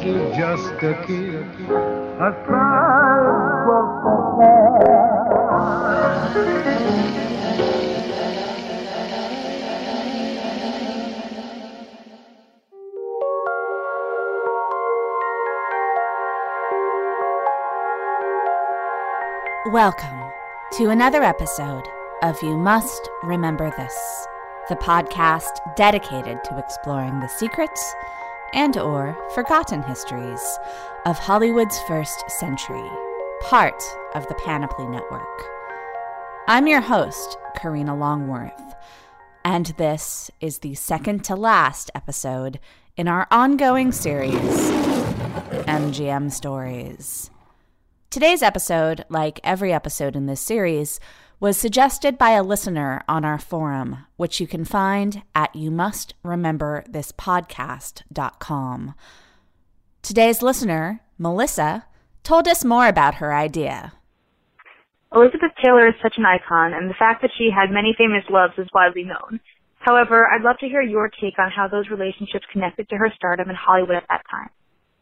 kiss is just a kiss, a sigh Welcome to another episode of You Must Remember This, the podcast dedicated to exploring the secrets and or forgotten histories of Hollywood's first century, part of the Panoply Network. I'm your host, Karina Longworth, and this is the second to last episode in our ongoing series, MGM Stories. Today's episode, like every episode in this series, was suggested by a listener on our forum, which you can find at youmust.remember.this.podcast.com. Today's listener, Melissa, told us more about her idea. Elizabeth Taylor is such an icon, and the fact that she had many famous loves is widely known. However, I'd love to hear your take on how those relationships connected to her stardom in Hollywood at that time.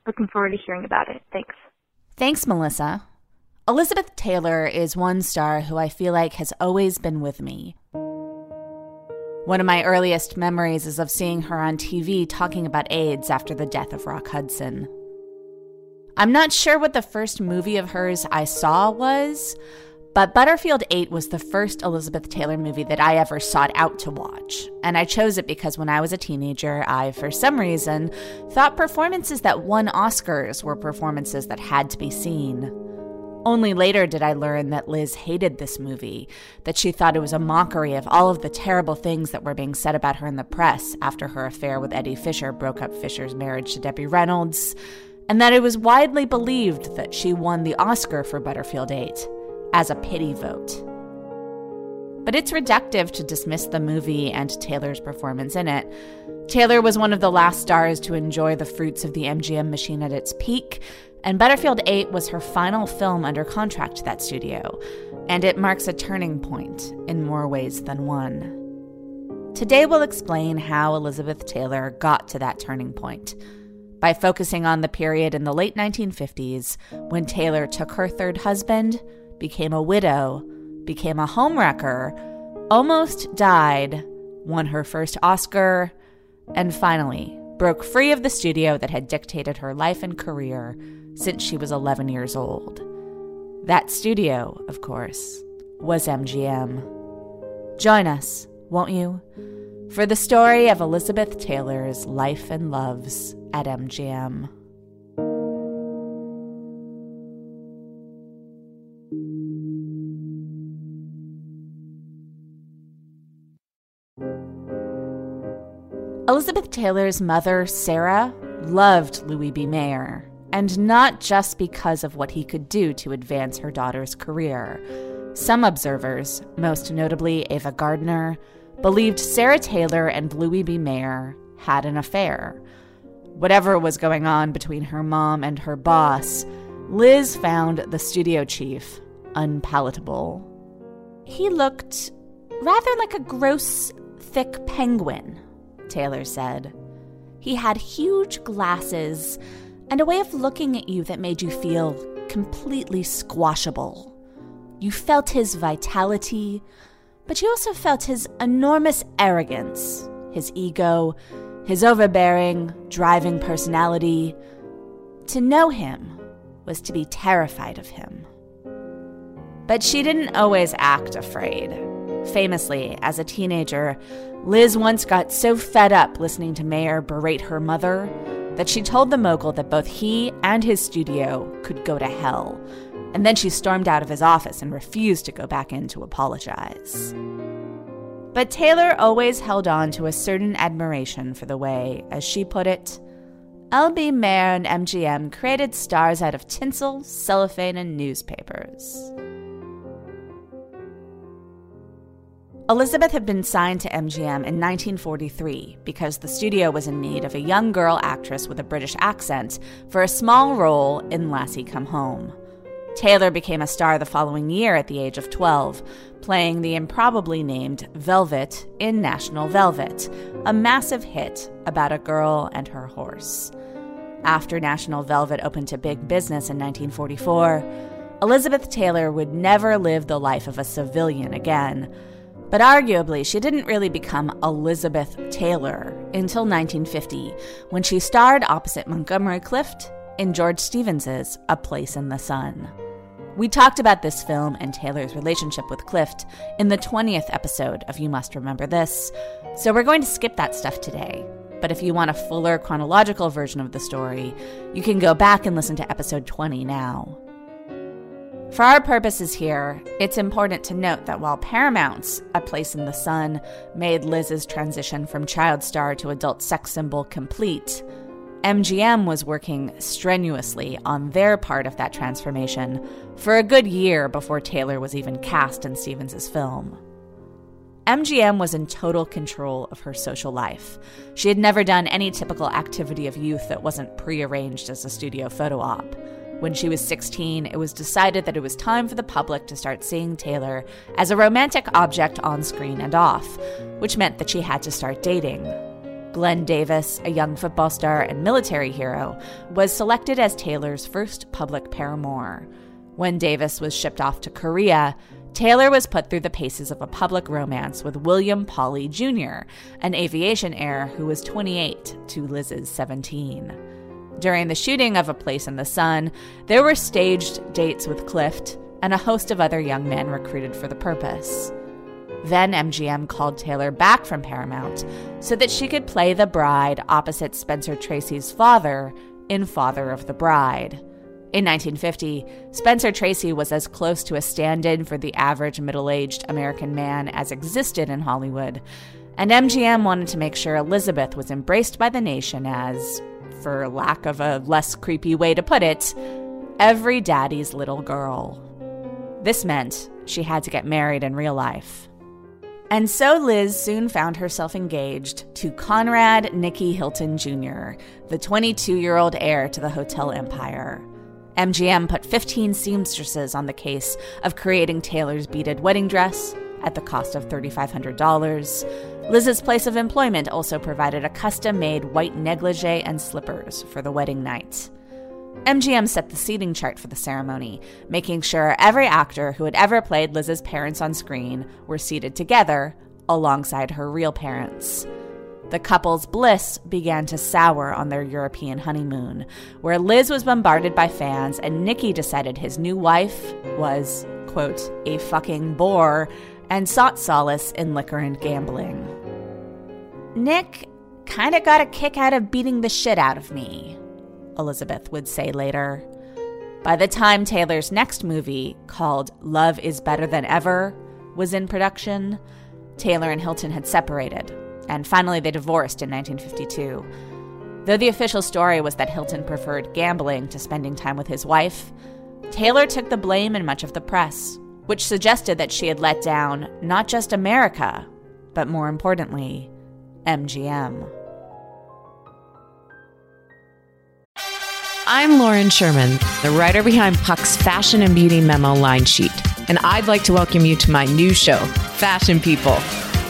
Looking forward to hearing about it. Thanks. Thanks, Melissa. Elizabeth Taylor is one star who I feel like has always been with me. One of my earliest memories is of seeing her on TV talking about AIDS after the death of Rock Hudson. I'm not sure what the first movie of hers I saw was, but Butterfield 8 was the first Elizabeth Taylor movie that I ever sought out to watch. And I chose it because when I was a teenager, I, for some reason, thought performances that won Oscars were performances that had to be seen. Only later did I learn that Liz hated this movie, that she thought it was a mockery of all of the terrible things that were being said about her in the press after her affair with Eddie Fisher broke up Fisher's marriage to Debbie Reynolds, and that it was widely believed that she won the Oscar for Butterfield 8 as a pity vote. But it's reductive to dismiss the movie and Taylor's performance in it. Taylor was one of the last stars to enjoy the fruits of the MGM machine at its peak, and Butterfield 8 was her final film under contract to that studio, and it marks a turning point in more ways than one. Today we'll explain how Elizabeth Taylor got to that turning point by focusing on the period in the late 1950s when Taylor took her third husband, became a widow, became a homewrecker, almost died, won her first Oscar, and finally broke free of the studio that had dictated her life and career since she was 11 years old. That studio, of course, was MGM. Join us, won't you, for the story of Elizabeth Taylor's life and loves at MGM. Elizabeth Taylor's mother, Sarah, loved Louis B. Mayer, and not just because of what he could do to advance her daughter's career. Some observers, most notably Ava Gardner, believed Sarah Taylor and Louis B. Mayer had an affair. Whatever was going on between her mom and her boss, Liz found the studio chief unpalatable. He looked rather like a gross, thick penguin Taylor said. He had huge glasses and a way of looking at you that made you feel completely squashable. You felt his vitality, but you also felt his enormous arrogance, his ego, his overbearing, driving personality. To know him was to be terrified of him. But she didn't always act afraid. Famously, as a teenager, Liz once got so fed up listening to Mayer berate her mother that she told the mogul that both he and his studio could go to hell. And then she stormed out of his office and refused to go back in to apologize. But Taylor always held on to a certain admiration for the way, as she put it, LB Mayer and MGM created stars out of tinsel, cellophane, and newspapers. Elizabeth had been signed to MGM in 1943 because the studio was in need of a young girl actress with a British accent for a small role in Lassie Come Home. Taylor became a star the following year at the age of 12, playing the improbably named Velvet in National Velvet, a massive hit about a girl and her horse. After National Velvet opened to big business in 1944, Elizabeth Taylor would never live the life of a civilian again but arguably, she didn't really become Elizabeth Taylor until 1950, when she starred opposite Montgomery Clift in George Stevens's A Place in the Sun. We talked about this film and Taylor's relationship with Clift in the 20th episode of You Must Remember This, so we're going to skip that stuff today. But if you want a fuller chronological version of the story, you can go back and listen to episode 20 now. For our purposes here, it's important to note that while Paramount's A Place in the Sun made Liz's transition from child star to adult sex symbol complete, MGM was working strenuously on their part of that transformation for a good year before Taylor was even cast in Stevens's film. MGM was in total control of her social life. She had never done any typical activity of youth that wasn't prearranged as a studio photo op. When she was 16, it was decided that it was time for the public to start seeing Taylor as a romantic object on screen and off, which meant that she had to start dating. Glenn Davis, a young football star and military hero, was selected as Taylor's first public paramour. When Davis was shipped off to Korea, Taylor was put through the paces of a public romance with William Pawley Jr., an aviation heir who was 28 to Liz's 17. During the shooting of A Place in the Sun, there were staged dates with Clift and a host of other young men recruited for the purpose. Then MGM called Taylor back from Paramount so that she could play the bride opposite Spencer Tracy's father in Father of the Bride. In 1950, Spencer Tracy was as close to a stand in for the average middle aged American man as existed in Hollywood, and MGM wanted to make sure Elizabeth was embraced by the nation as for lack of a less creepy way to put it, every daddy's little girl. This meant she had to get married in real life. And so Liz soon found herself engaged to Conrad Nicky Hilton Jr., the 22 year old heir to the hotel empire. MGM put 15 seamstresses on the case of creating Taylor's beaded wedding dress at the cost of $3,500. Liz's place of employment also provided a custom made white negligee and slippers for the wedding night. MGM set the seating chart for the ceremony, making sure every actor who had ever played Liz's parents on screen were seated together alongside her real parents. The couple's bliss began to sour on their European honeymoon, where Liz was bombarded by fans and Nicky decided his new wife was, quote, a fucking bore and sought solace in liquor and gambling. Nick kinda got a kick out of beating the shit out of me, Elizabeth would say later. By the time Taylor's next movie, called Love is Better Than Ever, was in production, Taylor and Hilton had separated, and finally they divorced in 1952. Though the official story was that Hilton preferred gambling to spending time with his wife, Taylor took the blame in much of the press, which suggested that she had let down not just America, but more importantly, MGM. I'm Lauren Sherman, the writer behind Puck's Fashion and Beauty Memo line sheet, and I'd like to welcome you to my new show, Fashion People.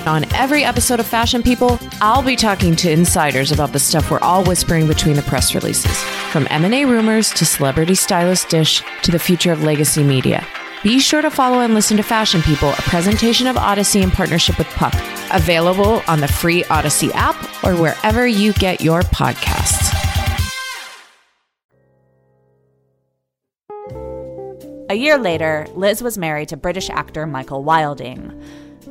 On every episode of Fashion People, I'll be talking to insiders about the stuff we're all whispering between the press releases, from M&A rumors to celebrity stylist dish to the future of legacy media. Be sure to follow and listen to Fashion People, a presentation of Audacy in partnership with Puck, available on the free Audacy app or wherever you get your podcasts. A year later, Liz was married to British actor Michael Wilding.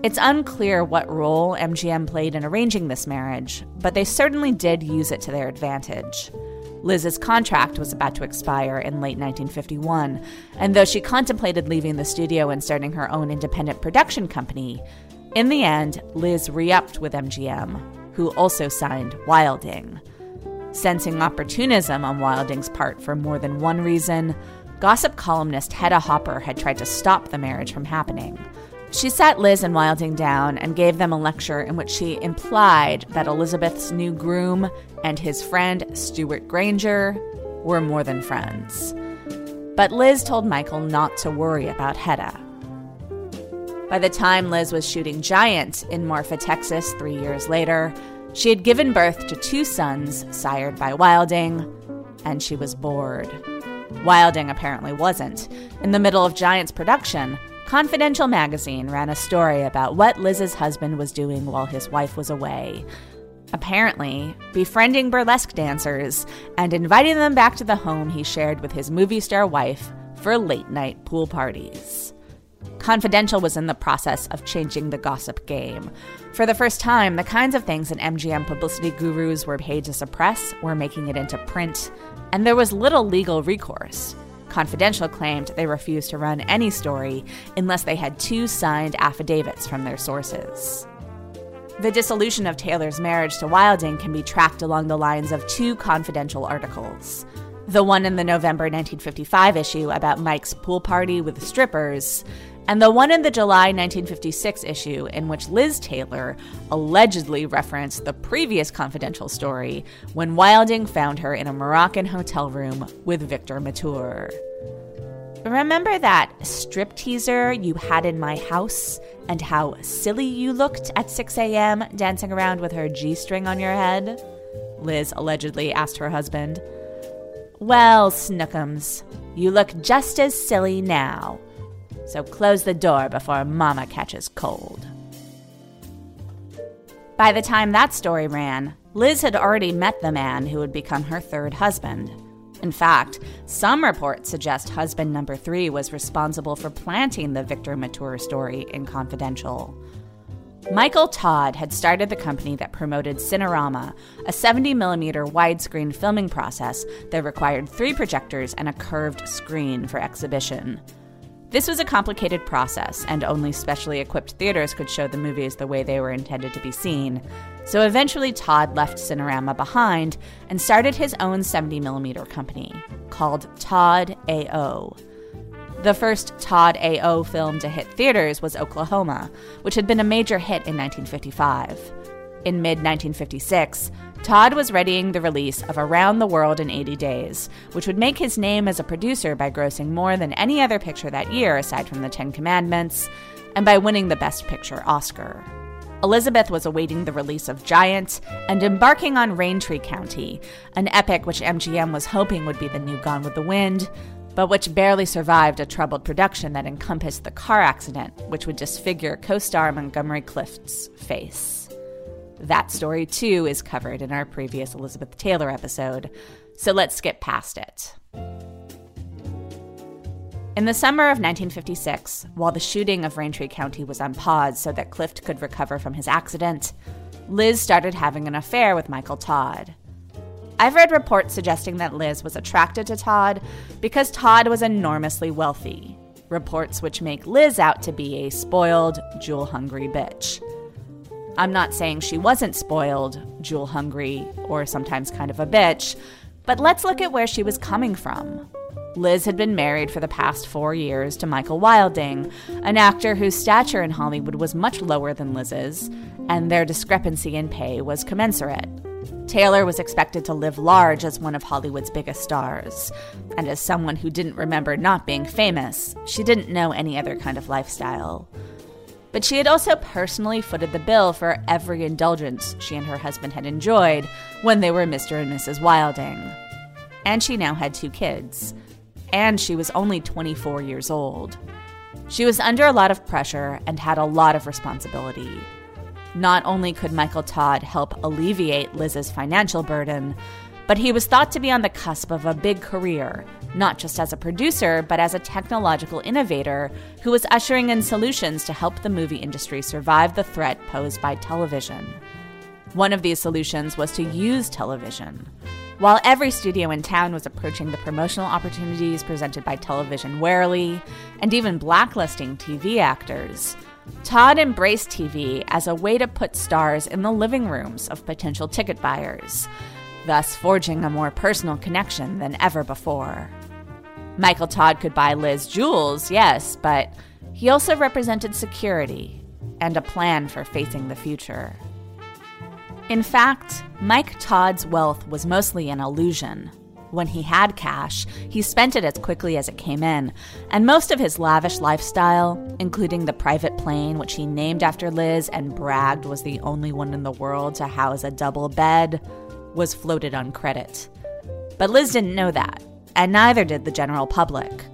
It's unclear what role MGM played in arranging this marriage, but they certainly did use it to their advantage. Liz's contract was about to expire in late 1951, and though she contemplated leaving the studio and starting her own independent production company, in the end, Liz re upped with MGM, who also signed Wilding. Sensing opportunism on Wilding's part for more than one reason, gossip columnist Hedda Hopper had tried to stop the marriage from happening. She sat Liz and Wilding down and gave them a lecture in which she implied that Elizabeth's new groom and his friend Stewart Granger were more than friends. But Liz told Michael not to worry about Hedda. By the time Liz was shooting Giant in Marfa, Texas, three years later, she had given birth to two sons sired by Wilding, and she was bored. Wilding apparently wasn't. In the middle of Giant's production, Confidential magazine ran a story about what Liz's husband was doing while his wife was away. Apparently, befriending burlesque dancers and inviting them back to the home he shared with his movie star wife for late night pool parties. Confidential was in the process of changing the gossip game. For the first time, the kinds of things that MGM publicity gurus were paid to suppress were making it into print, and there was little legal recourse. Confidential claimed they refused to run any story unless they had two signed affidavits from their sources. The dissolution of Taylor's marriage to Wilding can be tracked along the lines of two confidential articles. The one in the November 1955 issue about Mike's pool party with strippers, and the one in the July 1956 issue in which Liz Taylor allegedly referenced the previous confidential story when Wilding found her in a Moroccan hotel room with Victor Mature. Remember that strip teaser you had in my house and how silly you looked at 6 a.m. dancing around with her G string on your head? Liz allegedly asked her husband. Well, Snookums, you look just as silly now so close the door before Mama catches cold. By the time that story ran, Liz had already met the man who would become her third husband. In fact, some reports suggest husband number three was responsible for planting the Victor Mature story in Confidential. Michael Todd had started the company that promoted Cinerama, a 70mm widescreen filming process that required three projectors and a curved screen for exhibition. This was a complicated process, and only specially equipped theaters could show the movies the way they were intended to be seen. So eventually, Todd left Cinerama behind and started his own 70mm company called Todd AO. The first Todd AO film to hit theaters was Oklahoma, which had been a major hit in 1955. In mid 1956, Todd was readying the release of Around the World in 80 Days, which would make his name as a producer by grossing more than any other picture that year aside from The Ten Commandments, and by winning the Best Picture Oscar. Elizabeth was awaiting the release of Giant and embarking on Raintree County, an epic which MGM was hoping would be the new Gone with the Wind, but which barely survived a troubled production that encompassed the car accident, which would disfigure co star Montgomery Clift's face. That story, too, is covered in our previous Elizabeth Taylor episode, so let's skip past it. In the summer of 1956, while the shooting of Raintree County was on pause so that Clift could recover from his accident, Liz started having an affair with Michael Todd. I've read reports suggesting that Liz was attracted to Todd because Todd was enormously wealthy, reports which make Liz out to be a spoiled, jewel hungry bitch. I'm not saying she wasn't spoiled, jewel hungry, or sometimes kind of a bitch, but let's look at where she was coming from. Liz had been married for the past four years to Michael Wilding, an actor whose stature in Hollywood was much lower than Liz's, and their discrepancy in pay was commensurate. Taylor was expected to live large as one of Hollywood's biggest stars. And as someone who didn't remember not being famous, she didn't know any other kind of lifestyle. But she had also personally footed the bill for every indulgence she and her husband had enjoyed when they were Mr. and Mrs. Wilding. And she now had two kids. And she was only 24 years old. She was under a lot of pressure and had a lot of responsibility. Not only could Michael Todd help alleviate Liz's financial burden, but he was thought to be on the cusp of a big career, not just as a producer, but as a technological innovator who was ushering in solutions to help the movie industry survive the threat posed by television. One of these solutions was to use television. While every studio in town was approaching the promotional opportunities presented by television warily, and even blacklisting TV actors, Todd embraced TV as a way to put stars in the living rooms of potential ticket buyers, thus forging a more personal connection than ever before. Michael Todd could buy Liz jewels, yes, but he also represented security and a plan for facing the future. In fact, Mike Todd's wealth was mostly an illusion. When he had cash, he spent it as quickly as it came in, and most of his lavish lifestyle, including the private plane which he named after Liz and bragged was the only one in the world to house a double bed, was floated on credit. But Liz didn't know that, and neither did the general public.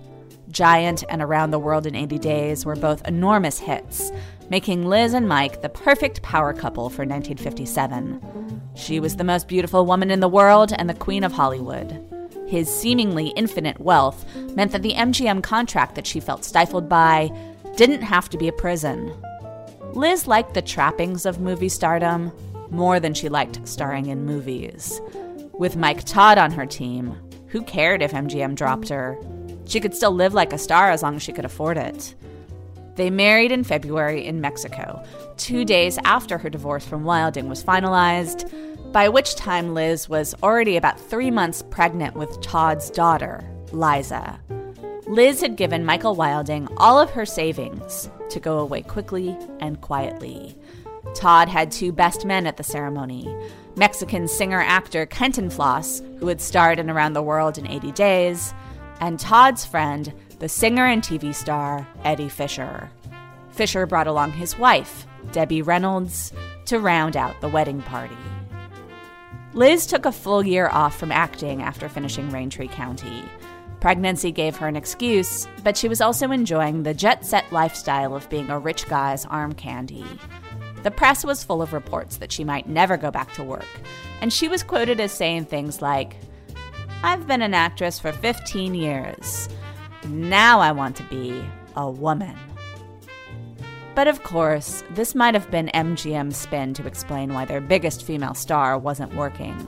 Giant and Around the World in 80 Days were both enormous hits, making Liz and Mike the perfect power couple for 1957. She was the most beautiful woman in the world and the queen of Hollywood. His seemingly infinite wealth meant that the MGM contract that she felt stifled by didn't have to be a prison. Liz liked the trappings of movie stardom more than she liked starring in movies. With Mike Todd on her team, who cared if MGM dropped her? She could still live like a star as long as she could afford it. They married in February in Mexico, two days after her divorce from Wilding was finalized, by which time Liz was already about three months pregnant with Todd's daughter, Liza. Liz had given Michael Wilding all of her savings to go away quickly and quietly. Todd had two best men at the ceremony Mexican singer actor Cantinflas, who had starred in Around the World in 80 Days, and Todd's friend, the singer and TV star Eddie Fisher. Fisher brought along his wife, Debbie Reynolds, to round out the wedding party. Liz took a full year off from acting after finishing Raintree County. Pregnancy gave her an excuse, but she was also enjoying the jet set lifestyle of being a rich guy's arm candy. The press was full of reports that she might never go back to work, and she was quoted as saying things like, I've been an actress for 15 years. Now I want to be a woman. But of course, this might have been MGM's spin to explain why their biggest female star wasn't working.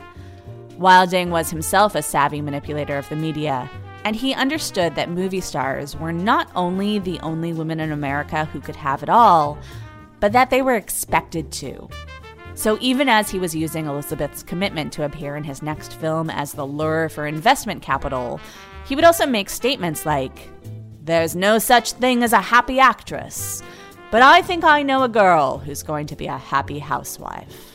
Wilding was himself a savvy manipulator of the media, and he understood that movie stars were not only the only women in America who could have it all, but that they were expected to. So even as he was using Elizabeth's commitment to appear in his next film as the lure for investment capital, he would also make statements like, There's no such thing as a happy actress, but I think I know a girl who's going to be a happy housewife.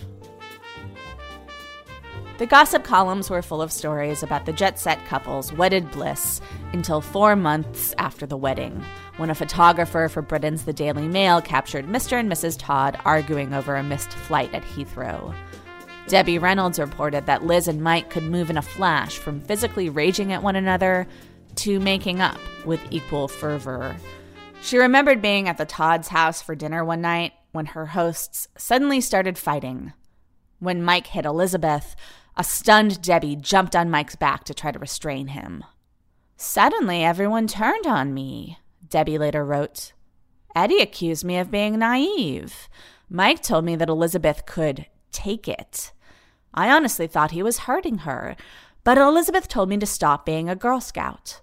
The gossip columns were full of stories about the jet set couple's wedded bliss until four months after the wedding, when a photographer for Britain's The Daily Mail captured Mr. and Mrs. Todd arguing over a missed flight at Heathrow. Debbie Reynolds reported that Liz and Mike could move in a flash from physically raging at one another to making up with equal fervor. She remembered being at the Todd's house for dinner one night when her hosts suddenly started fighting. When Mike hit Elizabeth, a stunned Debbie jumped on Mike's back to try to restrain him. Suddenly, everyone turned on me, Debbie later wrote. Eddie accused me of being naive. Mike told me that Elizabeth could take it. I honestly thought he was hurting her, but Elizabeth told me to stop being a Girl Scout.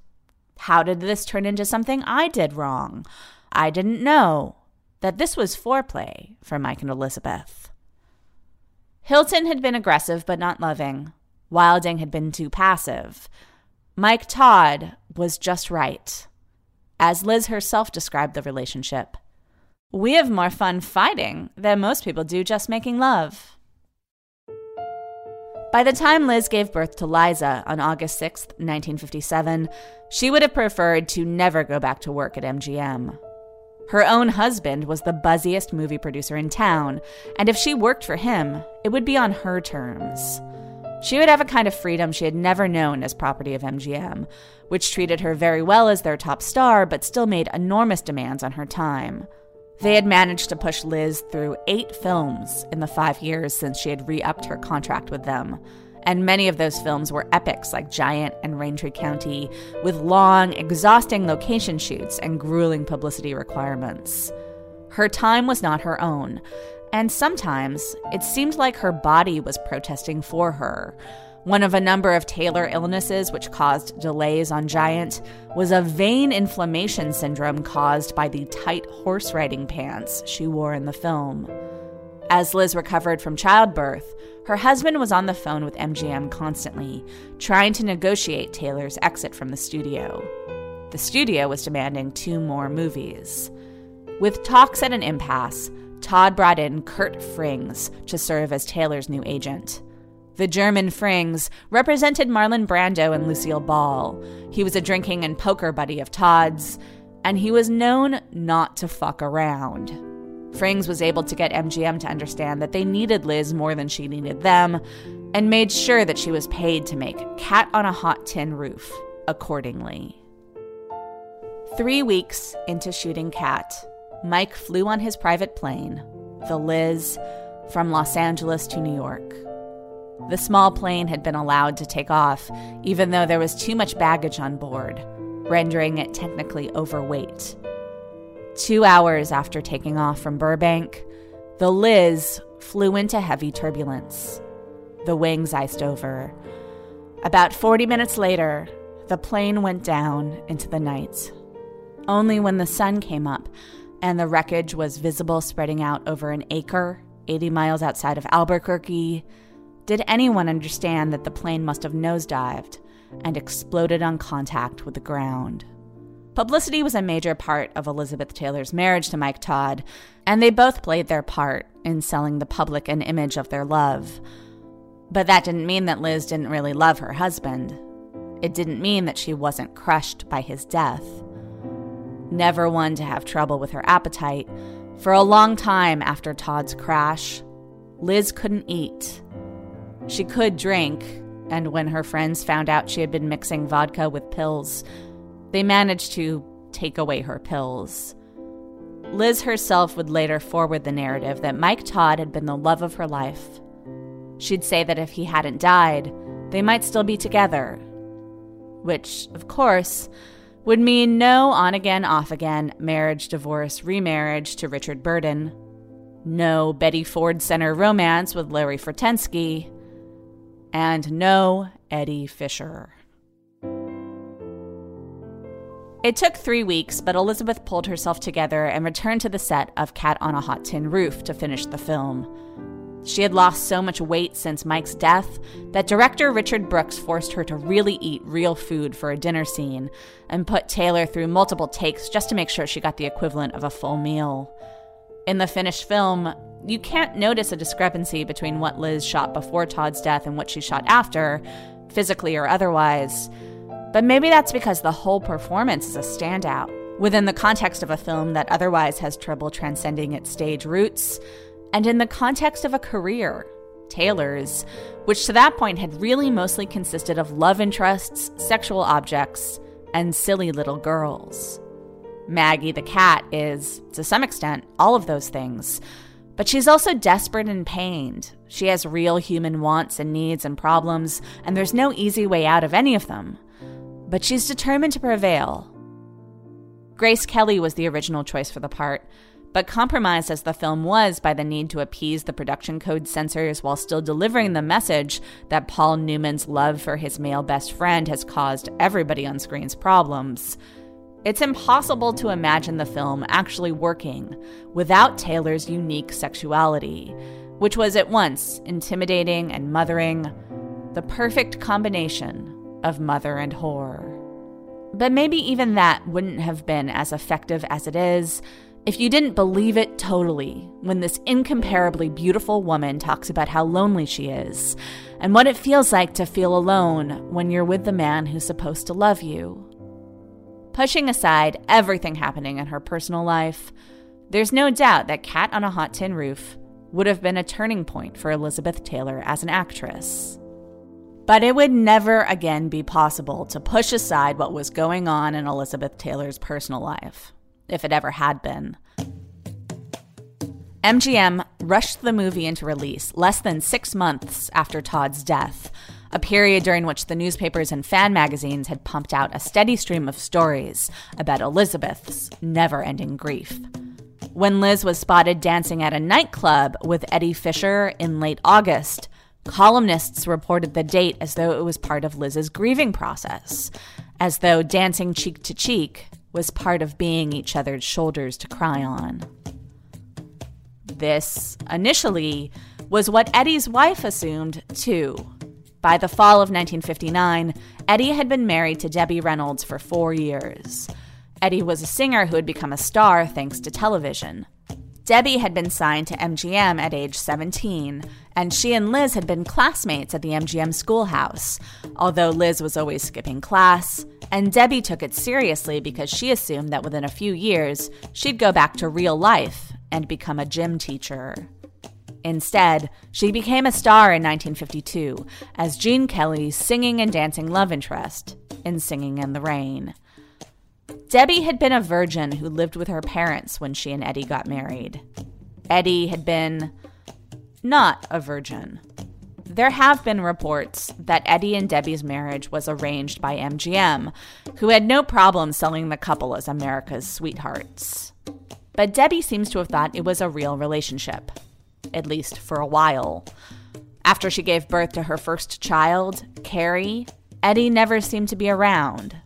How did this turn into something I did wrong? I didn't know. that this was foreplay for Mike and Elizabeth. Hilton had been aggressive but not loving. Wilding had been too passive. Mike Todd was just right. As Liz herself described the relationship, we have more fun fighting than most people do just making love. By the time Liz gave birth to Liza on August 6, 1957, she would have preferred to never go back to work at MGM. Her own husband was the buzziest movie producer in town, and if she worked for him, it would be on her terms. She would have a kind of freedom she had never known as property of MGM, which treated her very well as their top star, but still made enormous demands on her time. They had managed to push Liz through eight films in the five years since she had re upped her contract with them and many of those films were epics like Giant and Raintree County, with long, exhausting location shoots and grueling publicity requirements. Her time was not her own, and sometimes it seemed like her body was protesting for her. One of a number of Taylor illnesses which caused delays on Giant was a vein inflammation syndrome caused by the tight horse riding pants she wore in the film. As Liz recovered from childbirth, her husband was on the phone with MGM constantly, trying to negotiate Taylor's exit from the studio. The studio was demanding two more movies. With talks at an impasse, Todd brought in Kurt Frings to serve as Taylor's new agent. The German Frings represented Marlon Brando and Lucille Ball. He was a drinking and poker buddy of Todd's, and he was known not to fuck around. Frings was able to get MGM to understand that they needed Liz more than she needed them, and made sure that she was paid to make Cat on a Hot Tin Roof accordingly. Three weeks into shooting Cat, Mike flew on his private plane, the Liz, from Los Angeles to New York. The small plane had been allowed to take off, even though there was too much baggage on board, rendering it technically overweight. Two hours after taking off from Burbank, the Liz flew into heavy turbulence. The wings iced over. About 40 minutes later, the plane went down into the night. Only when the sun came up and the wreckage was visible spreading out over an acre 80 miles outside of Albuquerque did anyone understand that the plane must have nosedived and exploded on contact with the ground. Publicity was a major part of Elizabeth Taylor's marriage to Mike Todd, and they both played their part in selling the public an image of their love. But that didn't mean that Liz didn't really love her husband. It didn't mean that she wasn't crushed by his death. Never one to have trouble with her appetite, for a long time after Todd's crash, Liz couldn't eat. She could drink, and when her friends found out she had been mixing vodka with pills, they managed to take away her pills. Liz herself would later forward the narrative that Mike Todd had been the love of her life. She'd say that if he hadn't died, they might still be together. Which, of course, would mean no on again, off again marriage, divorce, remarriage to Richard Burton, no Betty Ford Center romance with Larry Fortensky, and no Eddie Fisher. It took three weeks, but Elizabeth pulled herself together and returned to the set of Cat on a Hot Tin Roof to finish the film. She had lost so much weight since Mike's death that director Richard Brooks forced her to really eat real food for a dinner scene and put Taylor through multiple takes just to make sure she got the equivalent of a full meal. In the finished film, you can't notice a discrepancy between what Liz shot before Todd's death and what she shot after, physically or otherwise. But maybe that's because the whole performance is a standout within the context of a film that otherwise has trouble transcending its stage roots, and in the context of a career, Taylor's, which to that point had really mostly consisted of love interests, sexual objects, and silly little girls. Maggie the cat is, to some extent, all of those things. But she's also desperate and pained. She has real human wants and needs and problems, and there's no easy way out of any of them but she's determined to prevail. Grace Kelly was the original choice for the part, but compromised as the film was by the need to appease the production code censors while still delivering the message that Paul Newman's love for his male best friend has caused everybody on screen's problems. It's impossible to imagine the film actually working without Taylor's unique sexuality, which was at once intimidating and mothering, the perfect combination of mother and whore. But maybe even that wouldn't have been as effective as it is if you didn't believe it totally when this incomparably beautiful woman talks about how lonely she is and what it feels like to feel alone when you're with the man who's supposed to love you. Pushing aside everything happening in her personal life, there's no doubt that Cat on a Hot Tin Roof would have been a turning point for Elizabeth Taylor as an actress. But it would never again be possible to push aside what was going on in Elizabeth Taylor's personal life, if it ever had been. MGM rushed the movie into release less than six months after Todd's death, a period during which the newspapers and fan magazines had pumped out a steady stream of stories about Elizabeth's never ending grief. When Liz was spotted dancing at a nightclub with Eddie Fisher in late August, columnists reported the date as though it was part of Liz's grieving process, as though dancing cheek to cheek was part of being each other's shoulders to cry on. This, initially, was what Eddie's wife assumed, too. By the fall of 1959, Eddie had been married to Debbie Reynolds for four years. Eddie was a singer who had become a star thanks to television. Debbie had been signed to MGM at age 17, and she and Liz had been classmates at the MGM schoolhouse, although Liz was always skipping class, and Debbie took it seriously because she assumed that within a few years she'd go back to real life and become a gym teacher. Instead, she became a star in 1952 as Gene Kelly's singing and dancing love interest in Singing in the Rain. Debbie had been a virgin who lived with her parents when she and Eddie got married. Eddie had been not a virgin. There have been reports that Eddie and Debbie's marriage was arranged by MGM, who had no problem selling the couple as America's sweethearts. But Debbie seems to have thought it was a real relationship at least for a while. After she gave birth to her first child, Carrie, Eddie never seemed to be around.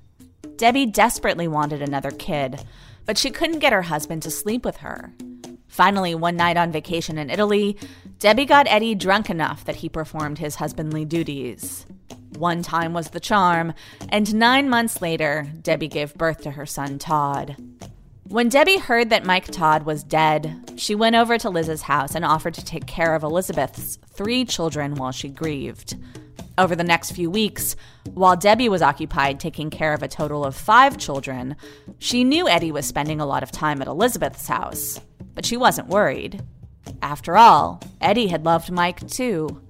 Debbie desperately wanted another kid, but she couldn't get her husband to sleep with her. Finally, one night on vacation in Italy, Debbie got Eddie drunk enough that he performed his husbandly duties. One time was the charm, and nine months later, Debbie gave birth to her son Todd. When Debbie heard that Mike Todd was dead, she went over to Liz's house and offered to take care of Elizabeth's three children while she grieved. Over the next few weeks, while Debbie was occupied taking care of a total of five children, she knew Eddie was spending a lot of time at Elizabeth's house, but she wasn't worried. After all, Eddie had loved Mike too.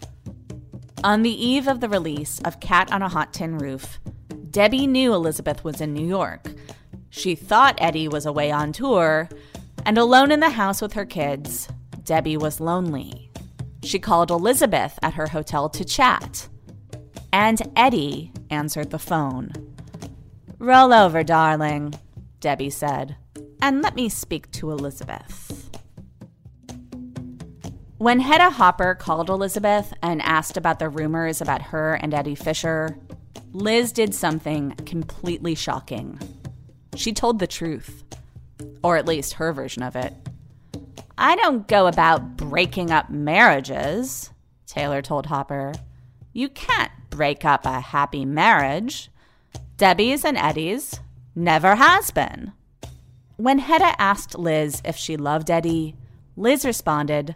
On the eve of the release of Cat on a Hot Tin Roof, Debbie knew Elizabeth was in New York she thought Eddie was away on tour, and alone in the house with her kids, Debbie was lonely. She called Elizabeth at her hotel to chat. And Eddie answered the phone. Roll over, darling, Debbie said, and let me speak to Elizabeth. When Hedda Hopper called Elizabeth and asked about the rumors about her and Eddie Fisher, Liz did something completely shocking. She told the truth, or at least her version of it. I don't go about breaking up marriages, Taylor told Hopper. You can't break up a happy marriage. Debbie's and Eddie's never has been. When Hedda asked Liz if she loved Eddie, Liz responded,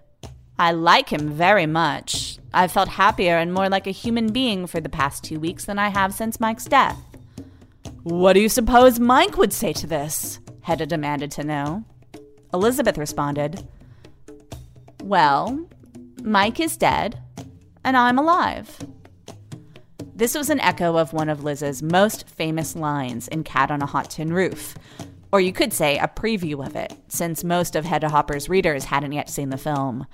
I like him very much. I've felt happier and more like a human being for the past two weeks than I have since Mike's death. What do you suppose Mike would say to this? Hedda demanded to know. Elizabeth responded, Well, Mike is dead, and I'm alive. This was an echo of one of Liz's most famous lines in Cat on a Hot Tin Roof. Or you could say a preview of it, since most of Hedda Hopper's readers hadn't yet seen the film.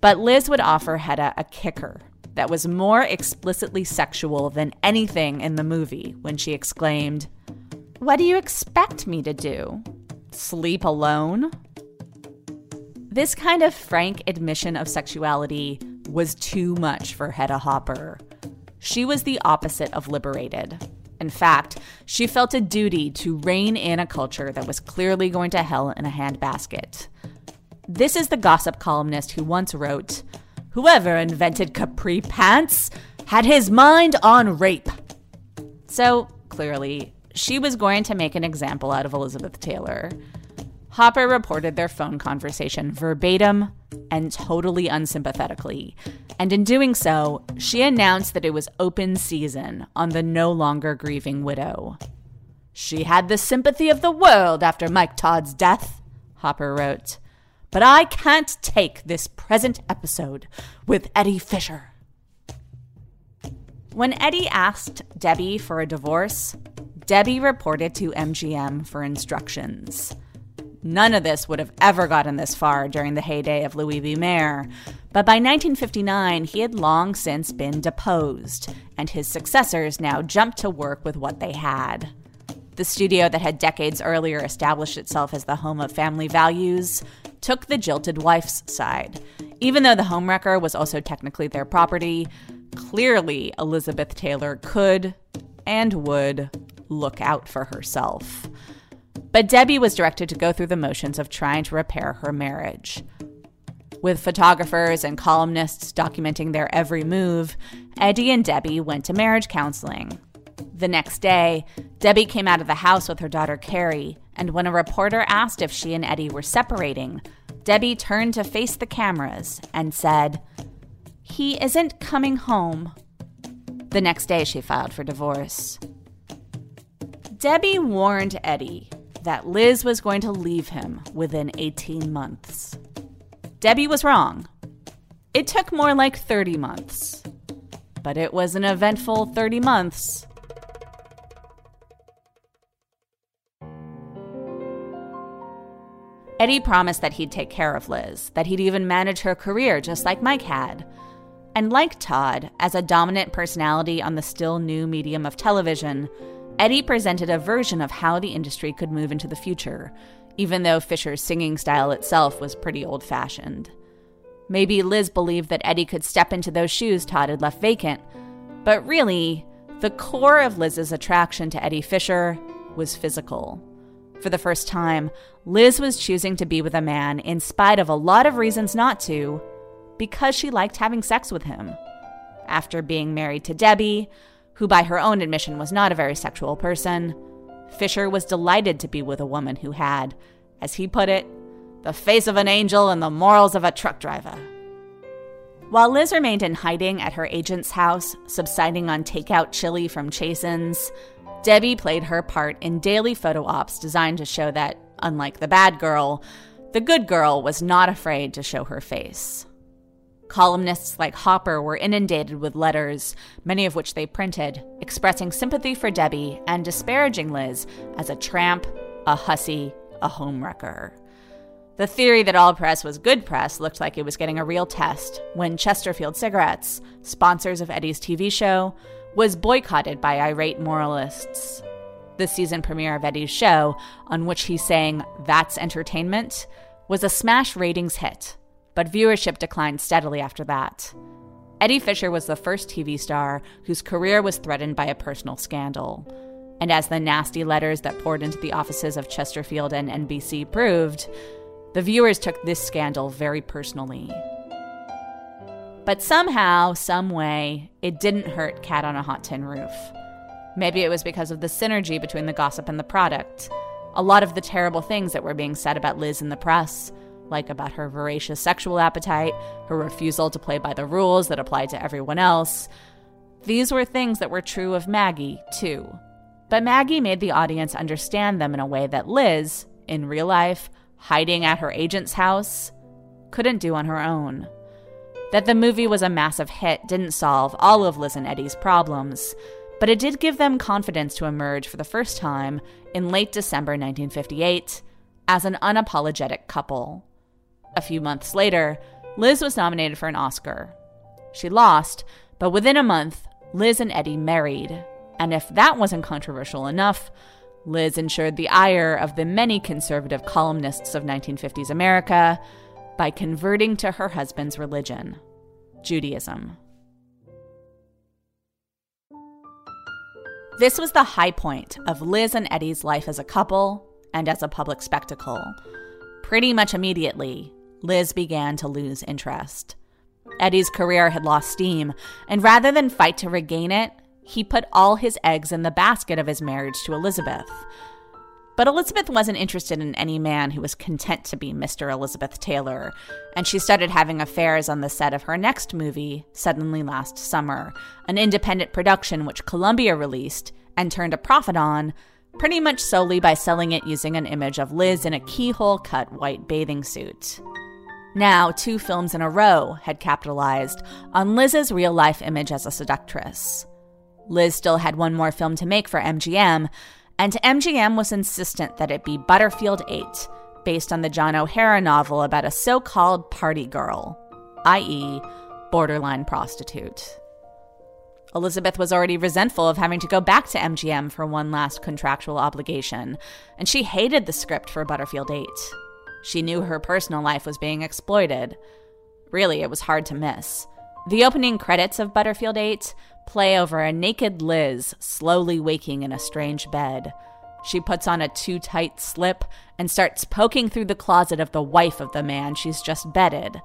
But Liz would offer Hedda a kicker that was more explicitly sexual than anything in the movie when she exclaimed, What do you expect me to do? Sleep alone? This kind of frank admission of sexuality was too much for Hedda Hopper. She was the opposite of liberated. In fact, she felt a duty to rein in a culture that was clearly going to hell in a handbasket. This is the gossip columnist who once wrote Whoever invented capri pants had his mind on rape. So, clearly, she was going to make an example out of Elizabeth Taylor. Hopper reported their phone conversation verbatim and totally unsympathetically. And in doing so, she announced that it was open season on the no longer grieving widow. She had the sympathy of the world after Mike Todd's death, Hopper wrote. But I can't take this present episode with Eddie Fisher. When Eddie asked Debbie for a divorce, Debbie reported to MGM for instructions. None of this would have ever gotten this far during the heyday of Louis B. Mayer, but by 1959 he had long since been deposed, and his successors now jumped to work with what they had. The studio that had decades earlier established itself as the home of family values took the jilted wife's side. Even though the homewrecker was also technically their property, clearly Elizabeth Taylor could and would look out for herself. But Debbie was directed to go through the motions of trying to repair her marriage. With photographers and columnists documenting their every move, Eddie and Debbie went to marriage counseling. The next day, Debbie came out of the house with her daughter Carrie, and when a reporter asked if she and Eddie were separating, Debbie turned to face the cameras and said, He isn't coming home. The next day, she filed for divorce. Debbie warned Eddie that Liz was going to leave him within 18 months. Debbie was wrong. It took more like 30 months. But it was an eventful 30 months. Eddie promised that he'd take care of Liz, that he'd even manage her career just like Mike had. And like Todd, as a dominant personality on the still new medium of television, Eddie presented a version of how the industry could move into the future, even though Fisher's singing style itself was pretty old fashioned. Maybe Liz believed that Eddie could step into those shoes Todd had left vacant, but really, the core of Liz's attraction to Eddie Fisher was physical. For the first time, Liz was choosing to be with a man in spite of a lot of reasons not to, because she liked having sex with him. After being married to Debbie, who by her own admission was not a very sexual person, Fisher was delighted to be with a woman who had, as he put it, the face of an angel and the morals of a truck driver. While Liz remained in hiding at her agent's house, subsiding on takeout chili from Chasen's, Debbie played her part in daily photo ops designed to show that, unlike the bad girl, the good girl was not afraid to show her face. Columnists like Hopper were inundated with letters, many of which they printed, expressing sympathy for Debbie and disparaging Liz as a tramp, a hussy, a homewrecker. The theory that all press was good press looked like it was getting a real test when Chesterfield Cigarettes, sponsors of Eddie's TV show, was boycotted by irate moralists. The season premiere of Eddie's show, on which he sang That's Entertainment, was a smash ratings hit but viewership declined steadily after that. Eddie Fisher was the first TV star whose career was threatened by a personal scandal. And as the nasty letters that poured into the offices of Chesterfield and NBC proved, the viewers took this scandal very personally. But somehow, some way, it didn't hurt Cat on a Hot Tin Roof. Maybe it was because of the synergy between the gossip and the product. A lot of the terrible things that were being said about Liz in the press like about her voracious sexual appetite, her refusal to play by the rules that applied to everyone else. These were things that were true of Maggie, too. But Maggie made the audience understand them in a way that Liz, in real life, hiding at her agent's house, couldn't do on her own. That the movie was a massive hit didn't solve all of Liz and Eddie's problems, but it did give them confidence to emerge for the first time in late December 1958 as an unapologetic couple. A few months later, Liz was nominated for an Oscar. She lost, but within a month, Liz and Eddie married. And if that wasn't controversial enough, Liz ensured the ire of the many conservative columnists of 1950s America by converting to her husband's religion, Judaism. This was the high point of Liz and Eddie's life as a couple and as a public spectacle. Pretty much immediately, Liz began to lose interest. Eddie's career had lost steam, and rather than fight to regain it, he put all his eggs in the basket of his marriage to Elizabeth. But Elizabeth wasn't interested in any man who was content to be Mr. Elizabeth Taylor, and she started having affairs on the set of her next movie, Suddenly Last Summer, an independent production which Columbia released and turned a profit on, pretty much solely by selling it using an image of Liz in a keyhole cut white bathing suit. Now, two films in a row had capitalized on Liz's real life image as a seductress. Liz still had one more film to make for MGM, and MGM was insistent that it be Butterfield 8, based on the John O'Hara novel about a so called party girl, i.e., borderline prostitute. Elizabeth was already resentful of having to go back to MGM for one last contractual obligation, and she hated the script for Butterfield 8. She knew her personal life was being exploited. Really, it was hard to miss. The opening credits of Butterfield 8 play over a naked Liz slowly waking in a strange bed. She puts on a too tight slip and starts poking through the closet of the wife of the man she's just bedded.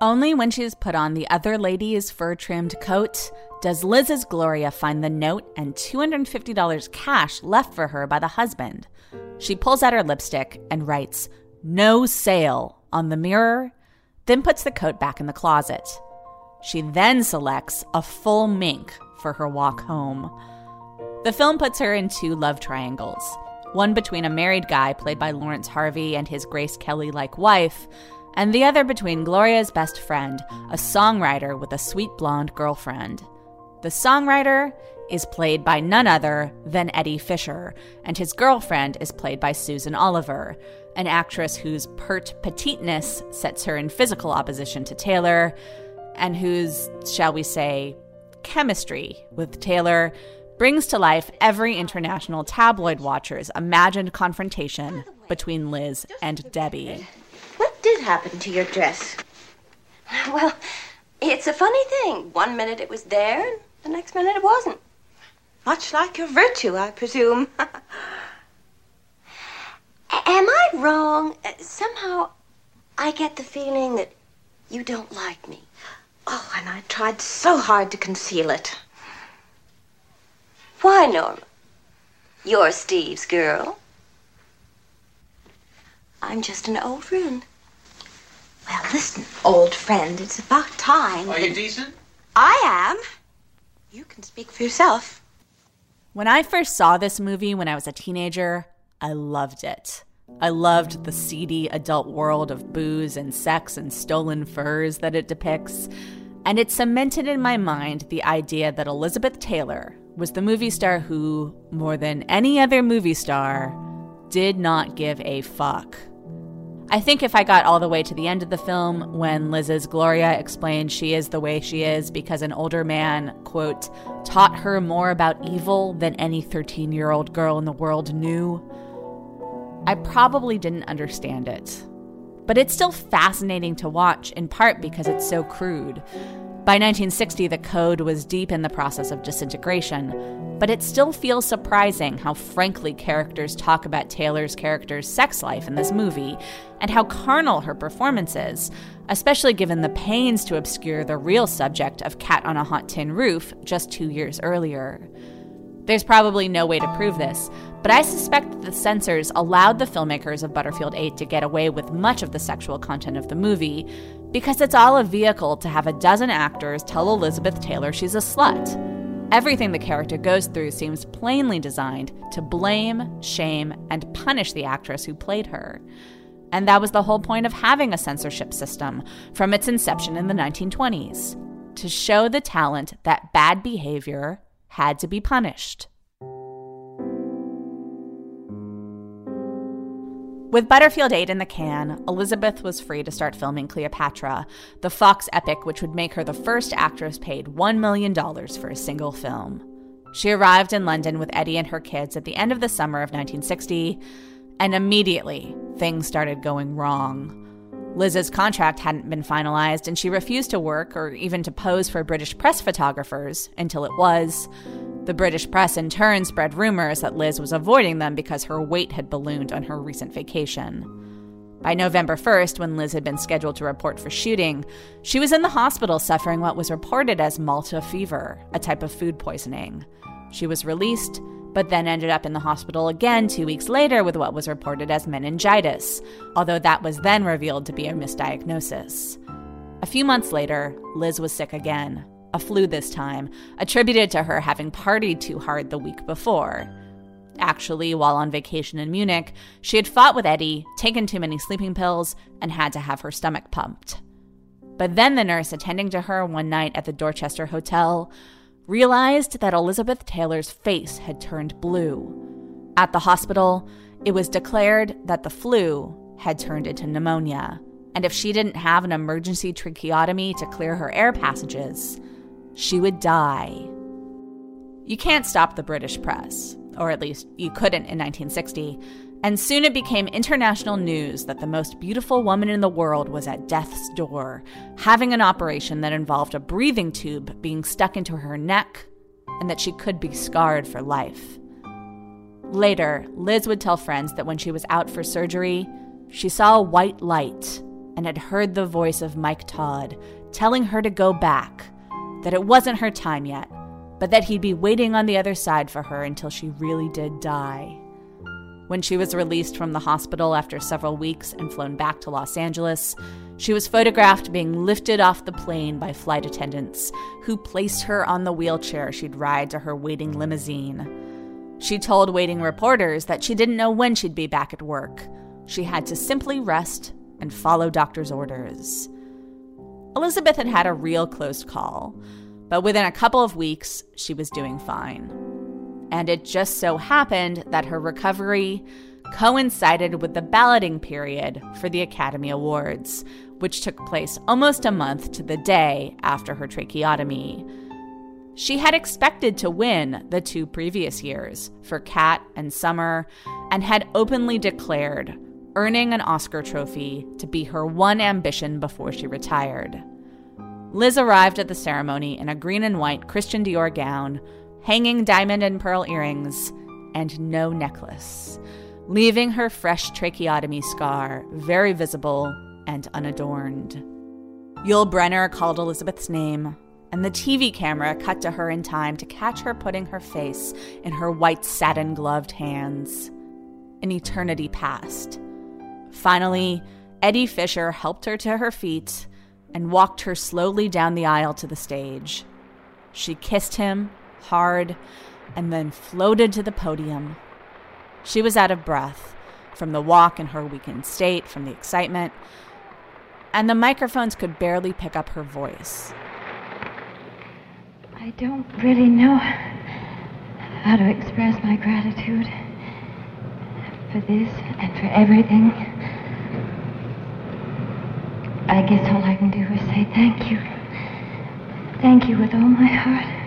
Only when she's put on the other lady's fur trimmed coat does Liz's Gloria find the note and $250 cash left for her by the husband. She pulls out her lipstick and writes, no sale on the mirror, then puts the coat back in the closet. She then selects a full mink for her walk home. The film puts her in two love triangles one between a married guy played by Laurence Harvey and his Grace Kelly like wife, and the other between Gloria's best friend, a songwriter with a sweet blonde girlfriend. The songwriter is played by none other than Eddie Fisher, and his girlfriend is played by Susan Oliver, an actress whose pert petiteness sets her in physical opposition to Taylor, and whose, shall we say, chemistry with Taylor brings to life every international tabloid watcher's imagined confrontation between Liz and Debbie. What did happen to your dress? Well, it's a funny thing. One minute it was there, and the next minute it wasn't. Much like your virtue, I presume. Am I wrong? Uh, Somehow, I get the feeling that you don't like me. Oh, and I tried so hard to conceal it. Why, Norma? You're Steve's girl. I'm just an old friend. Well, listen, old friend, it's about time. Are you decent? I am. You can speak for yourself. When I first saw this movie when I was a teenager, I loved it. I loved the seedy adult world of booze and sex and stolen furs that it depicts, and it cemented in my mind the idea that Elizabeth Taylor was the movie star who, more than any other movie star, did not give a fuck. I think if I got all the way to the end of the film, when Liz's Gloria explained she is the way she is because an older man, quote, taught her more about evil than any 13 year old girl in the world knew, I probably didn't understand it. But it's still fascinating to watch, in part because it's so crude. By 1960, the code was deep in the process of disintegration, but it still feels surprising how frankly characters talk about Taylor's character's sex life in this movie, and how carnal her performance is, especially given the pains to obscure the real subject of Cat on a Hot Tin Roof just two years earlier. There's probably no way to prove this, but I suspect that the censors allowed the filmmakers of Butterfield 8 to get away with much of the sexual content of the movie because it's all a vehicle to have a dozen actors tell Elizabeth Taylor she's a slut. Everything the character goes through seems plainly designed to blame, shame, and punish the actress who played her. And that was the whole point of having a censorship system from its inception in the 1920s to show the talent that bad behavior had to be punished. With Butterfield 8 in the can, Elizabeth was free to start filming Cleopatra, the Fox epic which would make her the first actress paid $1 million for a single film. She arrived in London with Eddie and her kids at the end of the summer of 1960, and immediately things started going wrong. Liz's contract hadn't been finalized, and she refused to work or even to pose for British press photographers until it was. The British press in turn spread rumors that Liz was avoiding them because her weight had ballooned on her recent vacation. By November 1st, when Liz had been scheduled to report for shooting, she was in the hospital suffering what was reported as Malta fever, a type of food poisoning. She was released, but then ended up in the hospital again two weeks later with what was reported as meningitis, although that was then revealed to be a misdiagnosis. A few months later, Liz was sick again, a flu this time, attributed to her having partied too hard the week before. Actually, while on vacation in Munich, she had fought with Eddie, taken too many sleeping pills, and had to have her stomach pumped. But then the nurse attending to her one night at the Dorchester Hotel realized that Elizabeth Taylor's face had turned blue. At the hospital, it was declared that the flu had turned into pneumonia, and if she didn't have an emergency tracheotomy to clear her air passages, she would die. You can't stop the British press or at least you couldn't in 1960, and soon it became international news that the most beautiful woman in the world was at death's door, having an operation that involved a breathing tube being stuck into her neck, and that she could be scarred for life. Later, Liz would tell friends that when she was out for surgery, she saw a white light and had heard the voice of Mike Todd telling her to go back, that it wasn't her time yet, but that he'd be waiting on the other side for her until she really did die. When she was released from the hospital after several weeks and flown back to Los Angeles, she was photographed being lifted off the plane by flight attendants who placed her on the wheelchair she'd ride to her waiting limousine. She told waiting reporters that she didn't know when she'd be back at work. She had to simply rest and follow doctor's orders. Elizabeth had had a real close call. But within a couple of weeks, she was doing fine. And it just so happened that her recovery coincided with the balloting period for the Academy Awards, which took place almost a month to the day after her tracheotomy. She had expected to win the two previous years for Cat and Summer and had openly declared earning an Oscar trophy to be her one ambition before she retired. Liz arrived at the ceremony in a green and white Christian Dior gown, hanging diamond and pearl earrings, and no necklace, leaving her fresh tracheotomy scar very visible and unadorned. Yul Brynner called Elizabeth's name, and the TV camera cut to her in time to catch her putting her face in her white satin gloved hands. An eternity passed. Finally, Eddie Fisher helped her to her feet and walked her slowly down the aisle to the stage. She kissed him hard and then floated to the podium. She was out of breath from the walk in her weakened state, from the excitement, and the microphones could barely pick up her voice. I don't really know how to express my gratitude for this and for everything. I guess all I can do is say thank you. Thank you with all my heart.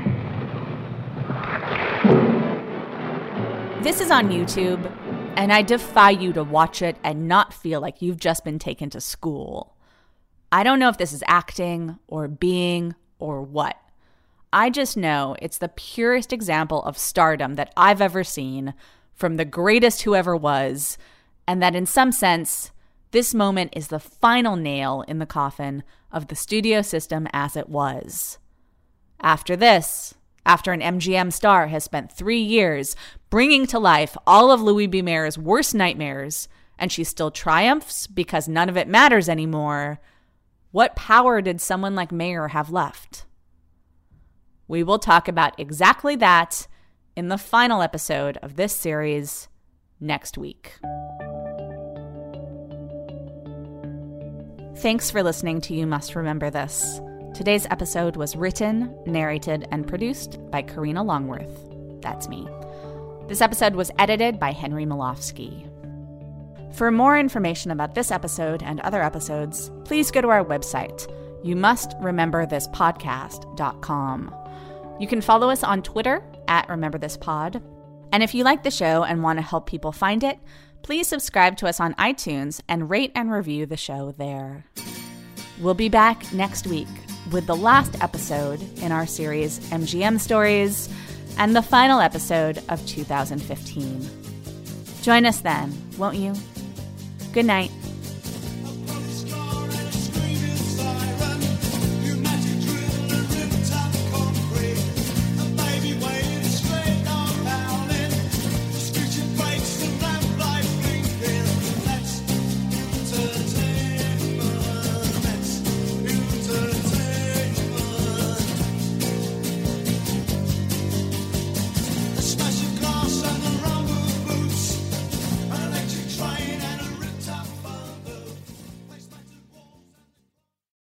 This is on YouTube, and I defy you to watch it and not feel like you've just been taken to school. I don't know if this is acting or being or what. I just know it's the purest example of stardom that I've ever seen from the greatest who ever was, and that in some sense, this moment is the final nail in the coffin of the studio system as it was. After this, after an MGM star has spent three years bringing to life all of Louis B. Mayer's worst nightmares, and she still triumphs because none of it matters anymore, what power did someone like Mayer have left? We will talk about exactly that in the final episode of this series next week. Thanks for listening to You Must Remember This. Today's episode was written, narrated, and produced by Karina Longworth. That's me. This episode was edited by Henry Molofsky. For more information about this episode and other episodes, please go to our website, you must remember this podcast.com. You can follow us on Twitter at Remember This Pod. And if you like the show and want to help people find it, please subscribe to us on iTunes and rate and review the show there. We'll be back next week with the last episode in our series MGM Stories, and the final episode of 2015. Join us then, won't you? Good night.